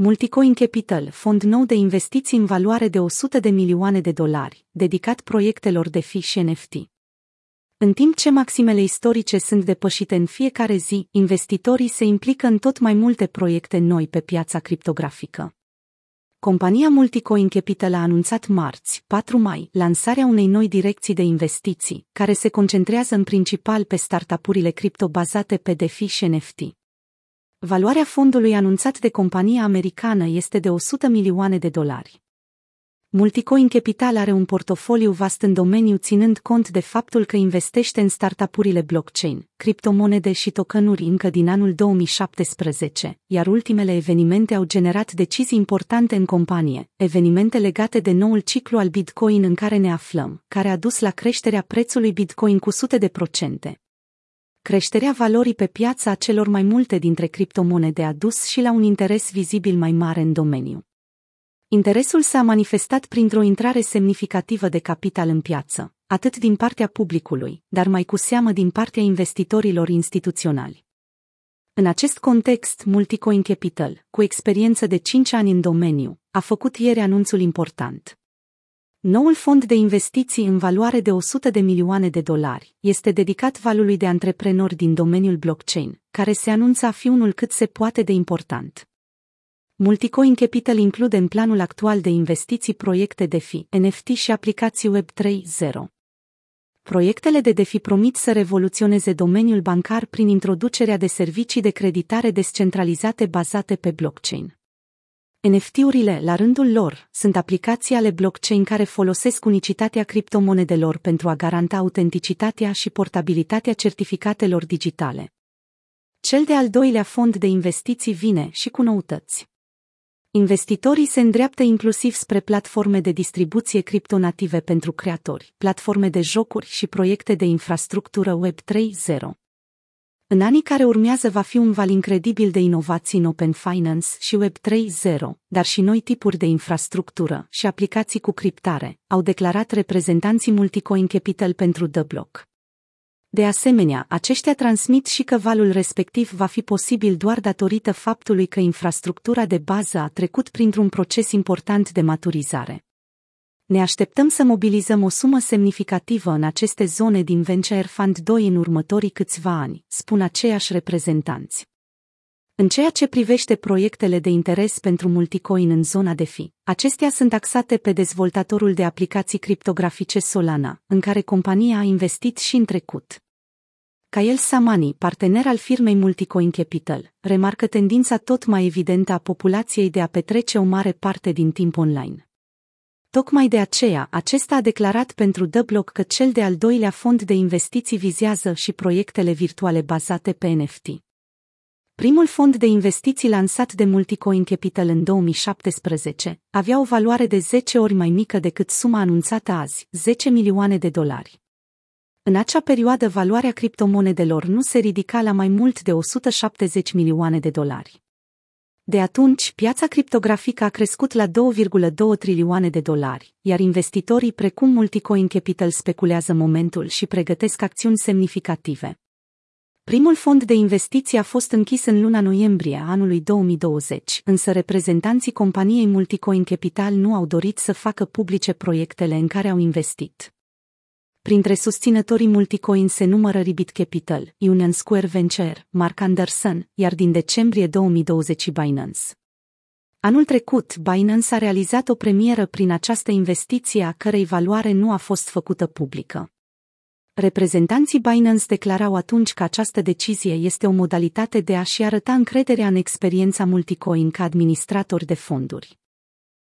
Multicoin Capital, fond nou de investiții în valoare de 100 de milioane de dolari, dedicat proiectelor de fiș și NFT. În timp ce maximele istorice sunt depășite în fiecare zi, investitorii se implică în tot mai multe proiecte noi pe piața criptografică. Compania Multicoin Capital a anunțat marți, 4 mai, lansarea unei noi direcții de investiții, care se concentrează în principal pe startup-urile cripto bazate pe DeFi și NFT. Valoarea fondului anunțat de compania americană este de 100 milioane de dolari. Multicoin Capital are un portofoliu vast în domeniu ținând cont de faptul că investește în startup-urile blockchain, criptomonede și tokenuri încă din anul 2017, iar ultimele evenimente au generat decizii importante în companie, evenimente legate de noul ciclu al Bitcoin în care ne aflăm, care a dus la creșterea prețului Bitcoin cu sute de procente. Creșterea valorii pe piața celor mai multe dintre criptomonede a dus și la un interes vizibil mai mare în domeniu. Interesul s-a manifestat printr-o intrare semnificativă de capital în piață, atât din partea publicului, dar mai cu seamă din partea investitorilor instituționali. În acest context, Multicoin Capital, cu experiență de 5 ani în domeniu, a făcut ieri anunțul important. Noul fond de investiții în valoare de 100 de milioane de dolari este dedicat valului de antreprenori din domeniul blockchain, care se anunță a fi unul cât se poate de important. Multicoin Capital include în planul actual de investiții proiecte DeFi, NFT și aplicații Web 3.0. Proiectele de DeFi promit să revoluționeze domeniul bancar prin introducerea de servicii de creditare descentralizate bazate pe blockchain. NFT-urile, la rândul lor, sunt aplicații ale blockchain care folosesc unicitatea criptomonedelor pentru a garanta autenticitatea și portabilitatea certificatelor digitale. Cel de-al doilea fond de investiții vine și cu noutăți. Investitorii se îndreaptă inclusiv spre platforme de distribuție criptonative pentru creatori, platforme de jocuri și proiecte de infrastructură Web 3.0. În anii care urmează va fi un val incredibil de inovații în Open Finance și Web 3.0, dar și noi tipuri de infrastructură și aplicații cu criptare, au declarat reprezentanții Multicoin Capital pentru The Block. De asemenea, aceștia transmit și că valul respectiv va fi posibil doar datorită faptului că infrastructura de bază a trecut printr-un proces important de maturizare. Ne așteptăm să mobilizăm o sumă semnificativă în aceste zone din Venture Fund 2 în următorii câțiva ani, spun aceiași reprezentanți. În ceea ce privește proiectele de interes pentru multicoin în zona de fi, acestea sunt axate pe dezvoltatorul de aplicații criptografice Solana, în care compania a investit și în trecut. Kael Samani, partener al firmei Multicoin Capital, remarcă tendința tot mai evidentă a populației de a petrece o mare parte din timp online. Tocmai de aceea, acesta a declarat pentru The Block că cel de-al doilea fond de investiții vizează și proiectele virtuale bazate pe NFT. Primul fond de investiții lansat de Multicoin Capital în 2017 avea o valoare de 10 ori mai mică decât suma anunțată azi, 10 milioane de dolari. În acea perioadă valoarea criptomonedelor nu se ridica la mai mult de 170 milioane de dolari. De atunci, piața criptografică a crescut la 2,2 trilioane de dolari, iar investitorii precum Multicoin Capital speculează momentul și pregătesc acțiuni semnificative. Primul fond de investiții a fost închis în luna noiembrie a anului 2020, însă reprezentanții companiei Multicoin Capital nu au dorit să facă publice proiectele în care au investit. Printre susținătorii Multicoin se numără Ribit Capital, Union Square Venture, Mark Anderson, iar din decembrie 2020 Binance. Anul trecut, Binance a realizat o premieră prin această investiție a cărei valoare nu a fost făcută publică. Reprezentanții Binance declarau atunci că această decizie este o modalitate de a-și arăta încrederea în experiența Multicoin ca administrator de fonduri.